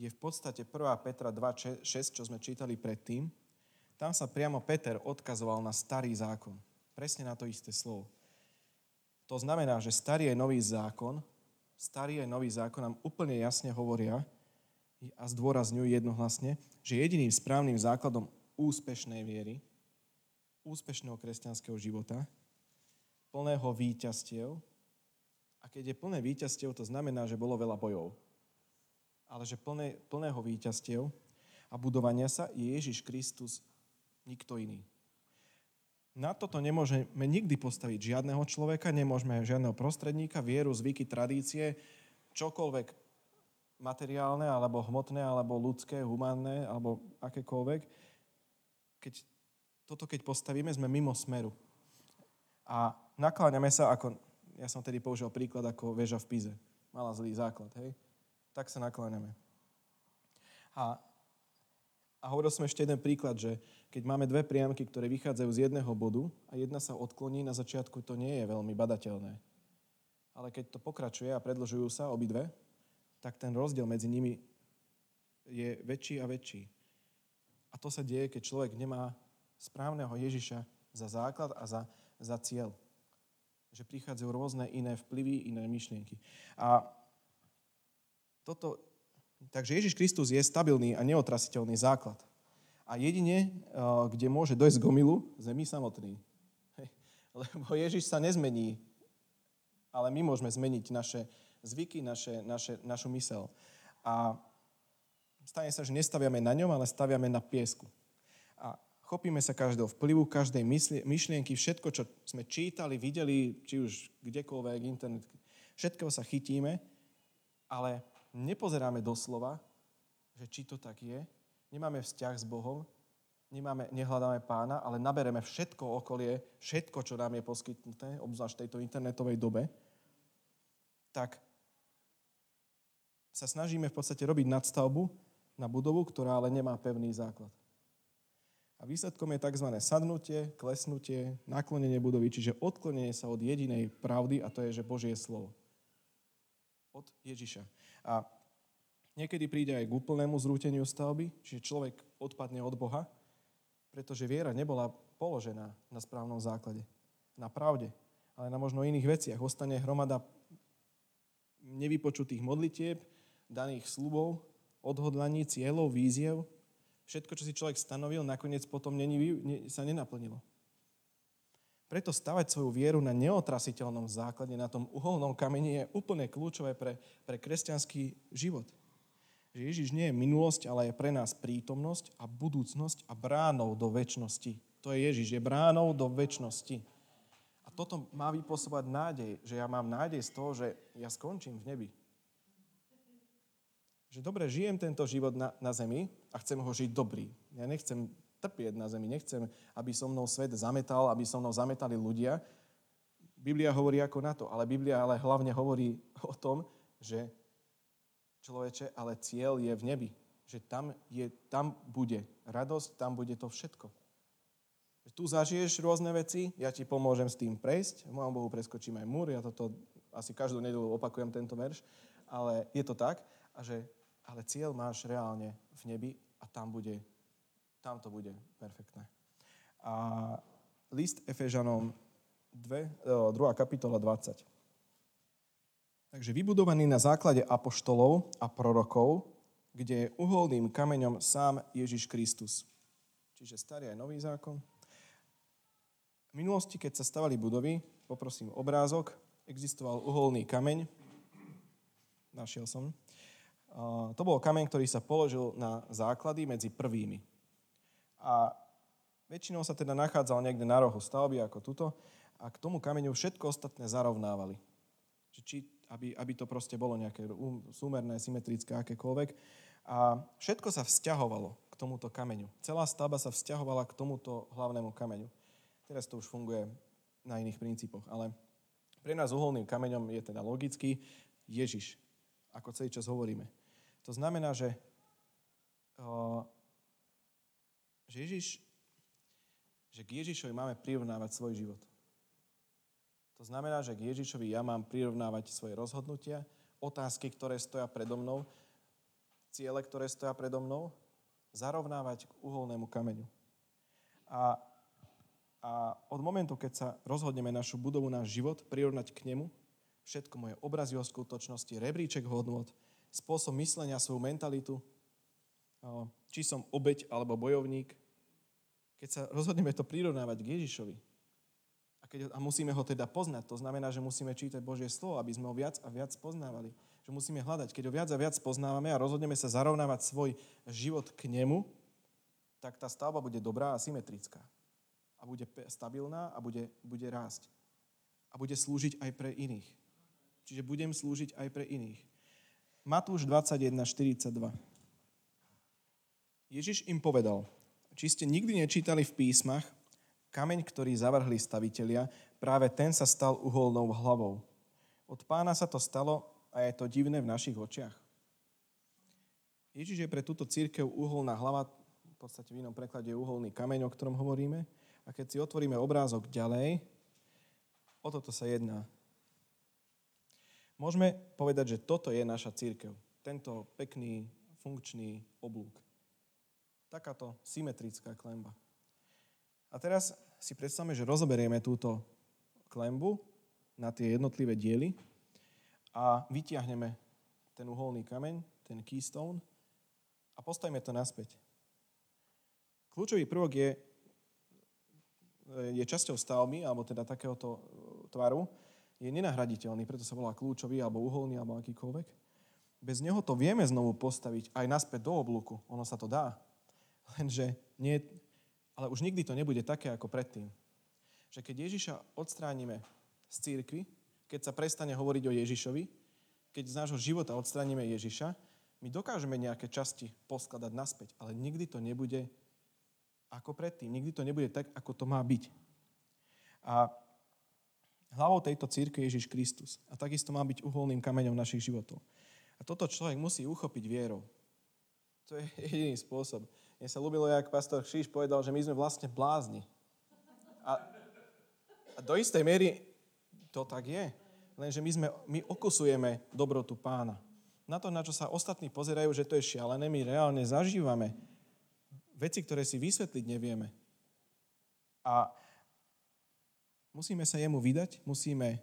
Speaker 1: je v podstate 1. Petra 2, 6, čo sme čítali predtým, tam sa priamo Peter odkazoval na starý zákon. Presne na to isté slovo. To znamená, že starý aj nový zákon, starý aj nový zákon nám úplne jasne hovoria a zdôrazňujú jednohlasne, že jediným správnym základom úspešnej viery, úspešného kresťanského života, plného víťazstiev, a keď je plné víťazstiev, to znamená, že bolo veľa bojov. Ale že plné, plného víťazstiev a budovania sa je Ježiš Kristus, nikto iný. Na toto nemôžeme nikdy postaviť žiadneho človeka, nemôžeme žiadneho prostredníka, vieru, zvyky, tradície, čokoľvek materiálne, alebo hmotné, alebo ľudské, humánne, alebo akékoľvek. Keď, toto keď postavíme, sme mimo smeru. A nakláňame sa, ako ja som tedy použil príklad ako väža v Pize. Mala zlý základ, hej? Tak sa nakláňame. A a hovoril som ešte jeden príklad, že keď máme dve priamky, ktoré vychádzajú z jedného bodu a jedna sa odkloní, na začiatku to nie je veľmi badateľné. Ale keď to pokračuje a predlžujú sa obidve, tak ten rozdiel medzi nimi je väčší a väčší. A to sa deje, keď človek nemá správneho Ježiša za základ a za, za cieľ. Že prichádzajú rôzne iné vplyvy, iné myšlienky. A toto Takže Ježiš Kristus je stabilný a neotrasiteľný základ. A jedine, eh, kde môže dojsť k omilu, sme my samotní. Lebo Ježiš sa nezmení, ale my môžeme zmeniť naše zvyky, naše, naše, našu mysel. A stane sa, že nestaviame na ňom, ale staviame na piesku. A chopíme sa každého vplyvu, každej myšlienky, všetko, čo sme čítali, videli, či už kdekoľvek, internet, všetko sa chytíme, ale nepozeráme doslova, že či to tak je, nemáme vzťah s Bohom, nemáme, nehľadáme pána, ale nabereme všetko okolie, všetko, čo nám je poskytnuté, obzvlášť v tejto internetovej dobe, tak sa snažíme v podstate robiť nadstavbu na budovu, ktorá ale nemá pevný základ. A výsledkom je tzv. sadnutie, klesnutie, naklonenie budovy, čiže odklonenie sa od jedinej pravdy a to je, že Božie slovo. Od Ježiša. A niekedy príde aj k úplnému zrúteniu stavby, čiže človek odpadne od Boha, pretože viera nebola položená na správnom základe, na pravde, ale na možno iných veciach. Ostane hromada nevypočutých modlitieb, daných slubov, odhodlaní, cieľov, víziev. Všetko, čo si človek stanovil, nakoniec potom není, sa nenaplnilo. Preto stavať svoju vieru na neotrasiteľnom základe, na tom uholnom kameni je úplne kľúčové pre, pre kresťanský život. Že Ježiš nie je minulosť, ale je pre nás prítomnosť a budúcnosť a bránou do väčšnosti. To je Ježiš, je bránou do väčšnosti. A toto má vypôsobať nádej, že ja mám nádej z toho, že ja skončím v nebi. Že dobre, žijem tento život na, na zemi a chcem ho žiť dobrý. Ja nechcem trpieť na zemi. Nechcem, aby so mnou svet zametal, aby so mnou zametali ľudia. Biblia hovorí ako na to, ale Biblia ale hlavne hovorí o tom, že človeče, ale cieľ je v nebi. Že tam, je, tam bude radosť, tam bude to všetko. Tu zažiješ rôzne veci, ja ti pomôžem s tým prejsť. V mojom Bohu preskočím aj múr, ja toto asi každú nedelu opakujem tento verš, ale je to tak. A že, ale cieľ máš reálne v nebi a tam bude tam to bude perfektné. A list Efežanom 2, 2. kapitola 20. Takže vybudovaný na základe apoštolov a prorokov, kde je uholným kameňom sám Ježiš Kristus. Čiže starý aj nový zákon. V minulosti, keď sa stavali budovy, poprosím obrázok, existoval uholný kameň. Našiel som. To bol kameň, ktorý sa položil na základy medzi prvými a väčšinou sa teda nachádzal niekde na rohu stavby ako tuto a k tomu kameňu všetko ostatné zarovnávali. Či, aby, aby to proste bolo nejaké súmerné, symetrické, akékoľvek. A všetko sa vzťahovalo k tomuto kameňu. Celá stavba sa vzťahovala k tomuto hlavnému kameňu. Teraz to už funguje na iných princípoch, ale pre nás uholným kameňom je teda logický Ježiš, ako celý čas hovoríme. To znamená, že že Ježiš, že k Ježišovi máme prirovnávať svoj život. To znamená, že k Ježišovi ja mám prirovnávať svoje rozhodnutia, otázky, ktoré stoja predo mnou, ciele, ktoré stoja predo mnou, zarovnávať k uholnému kameňu. A A od momentu, keď sa rozhodneme našu budovu, náš život prirovnať k nemu, všetko moje obrazy o skutočnosti, rebríček hodnot, spôsob myslenia, svoju mentalitu, či som obeď alebo bojovník, keď sa rozhodneme to prirovnávať k Ježišovi, a, keď, a musíme ho teda poznať, to znamená, že musíme čítať Božie slovo, aby sme ho viac a viac poznávali. Že musíme hľadať. Keď ho viac a viac poznávame a rozhodneme sa zarovnávať svoj život k nemu, tak tá stavba bude dobrá a symetrická a bude stabilná a bude, bude rásť. A bude slúžiť aj pre iných. Čiže budem slúžiť aj pre iných. Matúš 21, 42. Ježiš im povedal, či ste nikdy nečítali v písmach, kameň, ktorý zavrhli stavitelia, práve ten sa stal uholnou hlavou. Od pána sa to stalo a je to divné v našich očiach. Ježiš je pre túto církev uholná hlava, v podstate v inom preklade je uholný kameň, o ktorom hovoríme, a keď si otvoríme obrázok ďalej, o toto sa jedná. Môžeme povedať, že toto je naša církev. Tento pekný, funkčný oblúk. Takáto symetrická klemba. A teraz si predstavme, že rozoberieme túto klembu na tie jednotlivé diely a vytiahneme ten uholný kameň, ten keystone a postavíme to naspäť. Kľúčový prvok je je časťou stavby, alebo teda takéhoto e, tvaru, je nenahraditeľný, preto sa volá kľúčový, alebo uholný, alebo akýkoľvek. Bez neho to vieme znovu postaviť aj naspäť do oblúku. Ono sa to dá. Lenže nie, ale už nikdy to nebude také ako predtým. Že keď Ježiša odstránime z církvy, keď sa prestane hovoriť o Ježišovi, keď z nášho života odstránime Ježiša, my dokážeme nejaké časti poskladať naspäť, ale nikdy to nebude ako predtým. Nikdy to nebude tak, ako to má byť. A hlavou tejto církve je Ježiš Kristus. A takisto má byť uholným kameňom našich životov. A toto človek musí uchopiť vierou. To je jediný spôsob. Mne sa ľúbilo, jak pastor Kříž povedal, že my sme vlastne blázni. A, a do istej miery to tak je. Lenže my, sme, my okusujeme dobrotu pána. Na to, na čo sa ostatní pozerajú, že to je šialené, my reálne zažívame veci, ktoré si vysvetliť nevieme. A musíme sa jemu vydať, musíme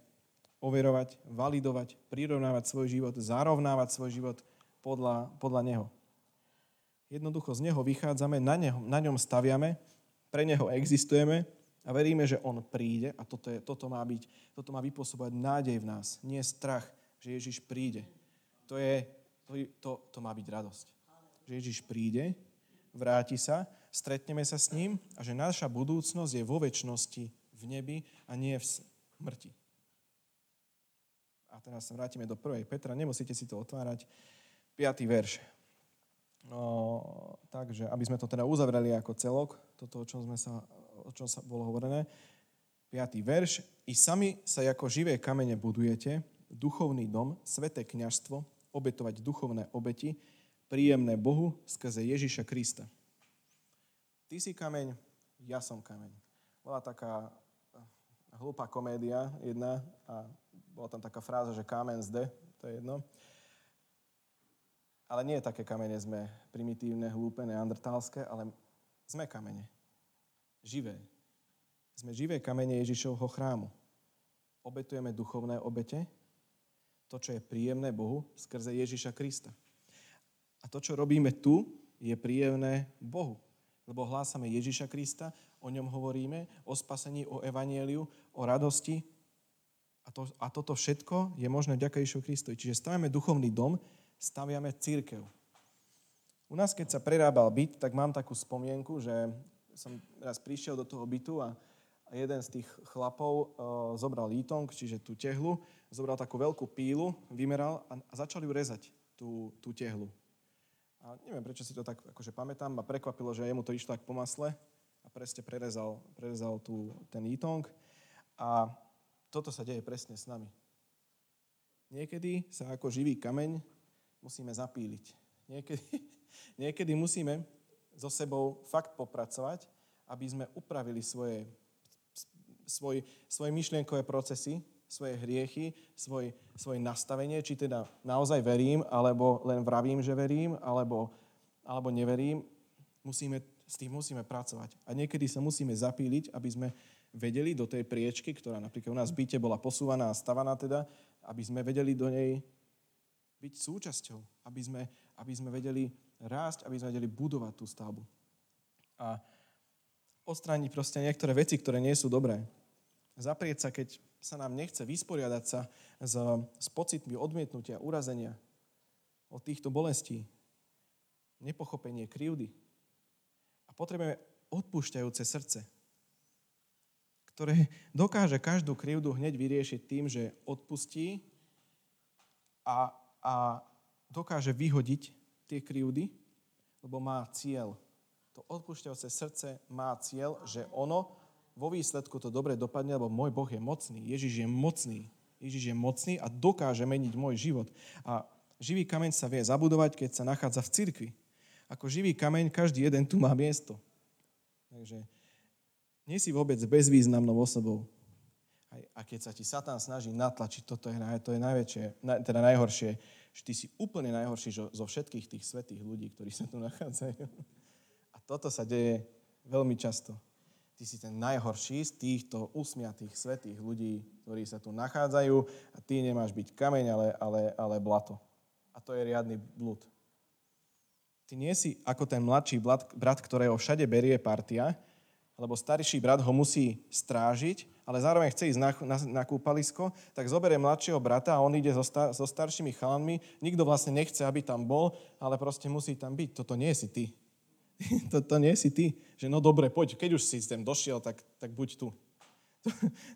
Speaker 1: overovať, validovať, prirovnávať svoj život, zarovnávať svoj život podľa, podľa neho. Jednoducho z neho vychádzame, na, neho, na ňom staviame, pre neho existujeme a veríme, že on príde a toto, je, toto, má byť, toto má vypôsobovať nádej v nás, nie strach, že Ježiš príde. To, je, to, to, to má byť radosť. Že Ježiš príde vráti sa, stretneme sa s ním a že naša budúcnosť je vo väčšnosti v nebi a nie v smrti. A teraz sa vrátime do 1. Petra, nemusíte si to otvárať. 5. verš. No, takže, aby sme to teda uzavreli ako celok, toto, o čom, sme sa, o čom sa bolo hovorené. 5. verš. I sami sa ako živé kamene budujete, duchovný dom, sveté kniažstvo, obetovať duchovné obeti, príjemné Bohu skrze Ježiša Krista. Ty si kameň, ja som kameň. Bola taká hlúpa komédia jedna a bola tam taká fráza, že kamen zde, to je jedno. Ale nie také kamene sme primitívne, hlúpe, neandertálske, ale sme kamene. Živé. Sme živé kamene Ježišovho chrámu. Obetujeme duchovné obete, to, čo je príjemné Bohu, skrze Ježiša Krista. A to, čo robíme tu, je príjemné Bohu. Lebo hlásame Ježiša Krista, o ňom hovoríme, o spasení, o evanieliu, o radosti. A, to, a toto všetko je možné vďaka Ježišu Kristovi. Čiže stavíme duchovný dom, staviame církev. U nás, keď sa prerábal byt, tak mám takú spomienku, že som raz prišiel do toho bytu a jeden z tých chlapov uh, zobral lítong, čiže tú tehlu, zobral takú veľkú pílu, vymeral a, a začal ju rezať, tú, tú tehlu. A neviem, prečo si to tak akože pamätám. Ma prekvapilo, že jemu to išlo tak po masle a presne prerezal, prerezal tú, ten ítong. A toto sa deje presne s nami. Niekedy sa ako živý kameň musíme zapíliť. Niekedy, niekedy musíme so sebou fakt popracovať, aby sme upravili svoje, svoj, svoje myšlienkové procesy, svoje hriechy, svoj, svoje nastavenie, či teda naozaj verím, alebo len vravím, že verím, alebo, alebo neverím. Musíme s tým musíme pracovať. A niekedy sa musíme zapíliť, aby sme vedeli do tej priečky, ktorá napríklad u nás v byte bola posúvaná a stavaná teda, aby sme vedeli do nej byť súčasťou, aby sme, aby sme vedeli rásť, aby sme vedeli budovať tú stavbu. A odstrániť proste niektoré veci, ktoré nie sú dobré. Zaprieť sa, keď sa nám nechce vysporiadať sa s, s pocitmi odmietnutia, urazenia, od týchto bolestí, nepochopenie, krivdy. Potrebujeme odpúšťajúce srdce, ktoré dokáže každú krivdu hneď vyriešiť tým, že odpustí a, a dokáže vyhodiť tie krivdy, lebo má cieľ. To odpúšťajúce srdce má cieľ, že ono vo výsledku to dobre dopadne, lebo môj Boh je mocný, Ježiš je mocný. Ježiš je mocný a dokáže meniť môj život. A živý kameň sa vie zabudovať, keď sa nachádza v cirkvi. Ako živý kameň, každý jeden tu má miesto. Takže nie si vôbec bezvýznamnou osobou. A keď sa ti Satan snaží natlačiť, toto je, to je najväčšie, teda najhoršie, že ty si úplne najhorší zo všetkých tých svetých ľudí, ktorí sa tu nachádzajú. A toto sa deje veľmi často. Ty si ten najhorší z týchto usmiatých svetých ľudí, ktorí sa tu nachádzajú a ty nemáš byť kameň, ale, ale, ale blato. A to je riadny blud. Ty nie si ako ten mladší brat, ktorého všade berie partia, lebo starší brat ho musí strážiť, ale zároveň chce ísť na, na, na kúpalisko, tak zoberie mladšieho brata a on ide so, star, so staršími chalanmi. Nikto vlastne nechce, aby tam bol, ale proste musí tam byť. Toto nie si ty. Toto nie si ty. Že no dobre, poď, keď už si sem došiel, tak, tak buď tu. To,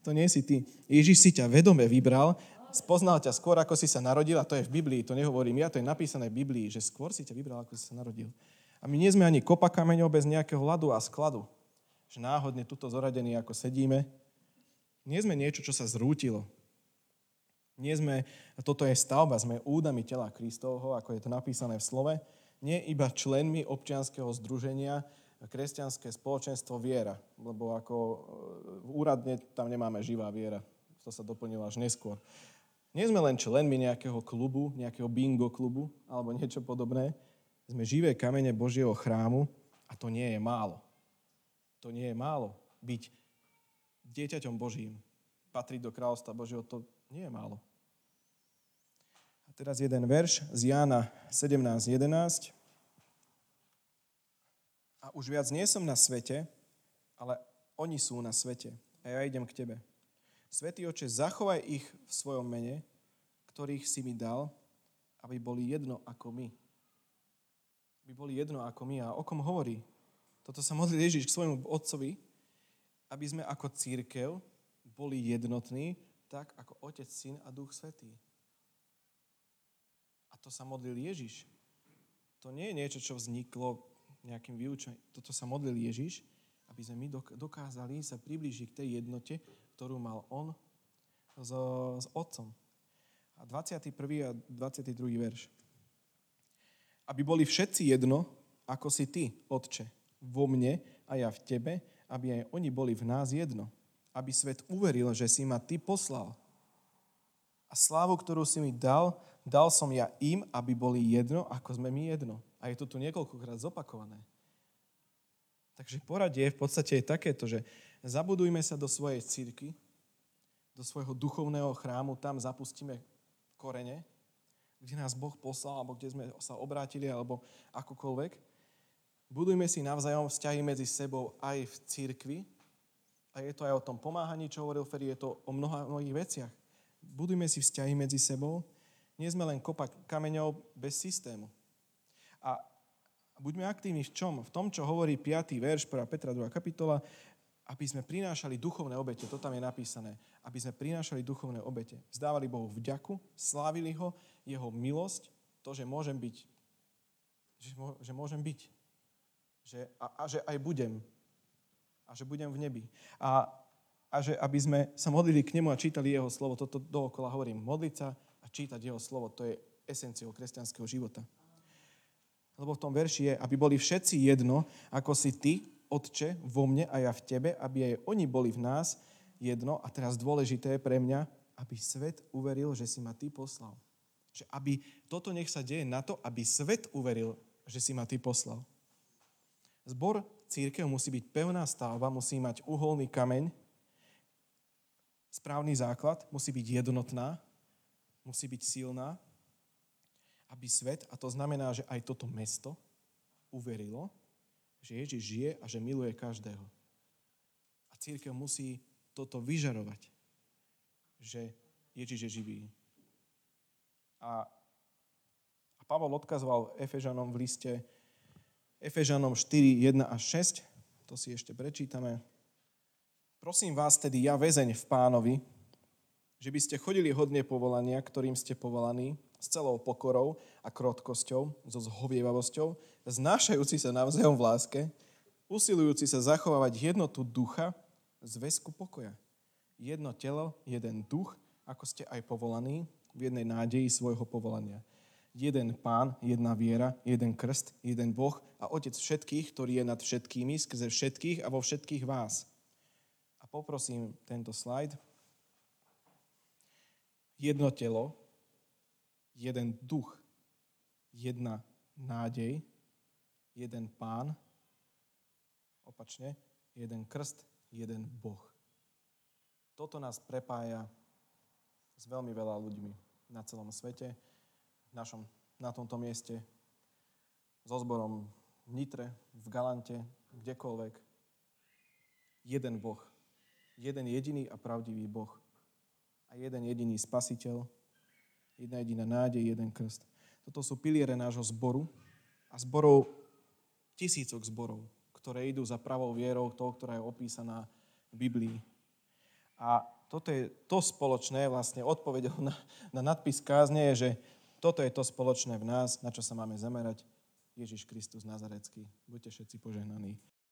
Speaker 1: to nie si ty. Ježiš si ťa vedome vybral spoznal ťa skôr, ako si sa narodil, a to je v Biblii, to nehovorím ja, to je napísané v Biblii, že skôr si ťa vybral, ako si sa narodil. A my nie sme ani kopa kameňov bez nejakého hladu a skladu. Že náhodne tuto zoradení, ako sedíme. Nie sme niečo, čo sa zrútilo. Nie sme, toto je stavba, sme údami tela Kristovho, ako je to napísané v slove, nie iba členmi občianského združenia, kresťanské spoločenstvo viera, lebo ako e, úradne tam nemáme živá viera. To sa doplnilo až neskôr. Nie sme len členmi nejakého klubu, nejakého bingo klubu alebo niečo podobné. Sme živé kamene Božieho chrámu a to nie je málo. To nie je málo. Byť dieťaťom Božím, patriť do kráľovstva Božieho, to nie je málo. A teraz jeden verš z Jána 17.11. A už viac nie som na svete, ale oni sú na svete. A ja idem k tebe. Svetý oče, zachovaj ich v svojom mene, ktorých si mi dal, aby boli jedno ako my. Aby boli jedno ako my. A o kom hovorí? Toto sa modlí Ježiš k svojmu otcovi, aby sme ako církev boli jednotní, tak ako Otec, Syn a Duch Svetý. A to sa modlil Ježiš. To nie je niečo, čo vzniklo nejakým vyučením. Toto sa modlil Ježiš, aby sme my dokázali sa priblížiť k tej jednote, ktorú mal on s, s otcom. A 21. a 22. verš. Aby boli všetci jedno, ako si ty, Otče, vo mne a ja v tebe, aby aj oni boli v nás jedno. Aby svet uveril, že si ma ty poslal. A slávu, ktorú si mi dal, dal som ja im, aby boli jedno, ako sme my jedno. A je to tu niekoľkokrát zopakované. Takže poradie v podstate je takéto, že zabudujme sa do svojej círky, do svojho duchovného chrámu, tam zapustíme korene, kde nás Boh poslal, alebo kde sme sa obrátili, alebo akokoľvek. Budujme si navzájom vzťahy medzi sebou aj v církvi. A je to aj o tom pomáhaní, čo hovoril Ferry, je to o mnoha, mnohých veciach. Budujme si vzťahy medzi sebou. Nie sme len kopa kameňov bez systému. A buďme aktívni v čom? V tom, čo hovorí 5. verš 1. Petra 2. kapitola, aby sme prinášali duchovné obete, to tam je napísané, aby sme prinášali duchovné obete. Vzdávali Bohu vďaku, slávili ho, jeho milosť, to, že môžem byť, že, že môžem byť, že, a, a že aj budem, a že budem v nebi. A, a že aby sme sa modlili k nemu a čítali jeho slovo, toto dookola hovorím, modliť sa a čítať jeho slovo, to je esenciou kresťanského života. Lebo v tom verši je, aby boli všetci jedno, ako si ty, Otče, vo mne a ja v tebe, aby aj oni boli v nás jedno. A teraz dôležité pre mňa, aby svet uveril, že si ma ty poslal. Že aby toto nech sa deje na to, aby svet uveril, že si ma ty poslal. Zbor církev musí byť pevná stavba, musí mať uholný kameň, správny základ, musí byť jednotná, musí byť silná, aby svet, a to znamená, že aj toto mesto uverilo, že Ježiš žije a že miluje každého. A církev musí toto vyžarovať, že Ježiš je živý. A, a Pavol odkazoval Efežanom v liste Efežanom 4, 1 a 6. To si ešte prečítame. Prosím vás tedy, ja väzeň v pánovi, že by ste chodili hodne povolania, ktorým ste povolaní, s celou pokorou a krotkosťou, so zhovievavosťou, znášajúci sa navzájom v láske, usilujúci sa zachovávať jednotu ducha, zväzku pokoja. Jedno telo, jeden duch, ako ste aj povolaní, v jednej nádeji svojho povolania. Jeden pán, jedna viera, jeden krst, jeden Boh a Otec všetkých, ktorý je nad všetkými, skrze všetkých a vo všetkých vás. A poprosím tento slajd. Jedno telo, jeden duch, jedna nádej, jeden pán, opačne, jeden krst, jeden Boh. Toto nás prepája s veľmi veľa ľuďmi na celom svete, našom, na tomto mieste, so zborom v Nitre, v Galante, kdekoľvek. Jeden Boh. Jeden jediný a pravdivý Boh. A jeden jediný spasiteľ, Jedna jediná nádej, jeden krst. Toto sú piliere nášho zboru a zborov, tisícok zborov, ktoré idú za pravou vierou, toho, ktorá je opísaná v Biblii. A toto je to spoločné, vlastne odpovedou na, na nadpis kázne je, že toto je to spoločné v nás, na čo sa máme zamerať. Ježiš Kristus Nazarecký. Buďte všetci požehnaní.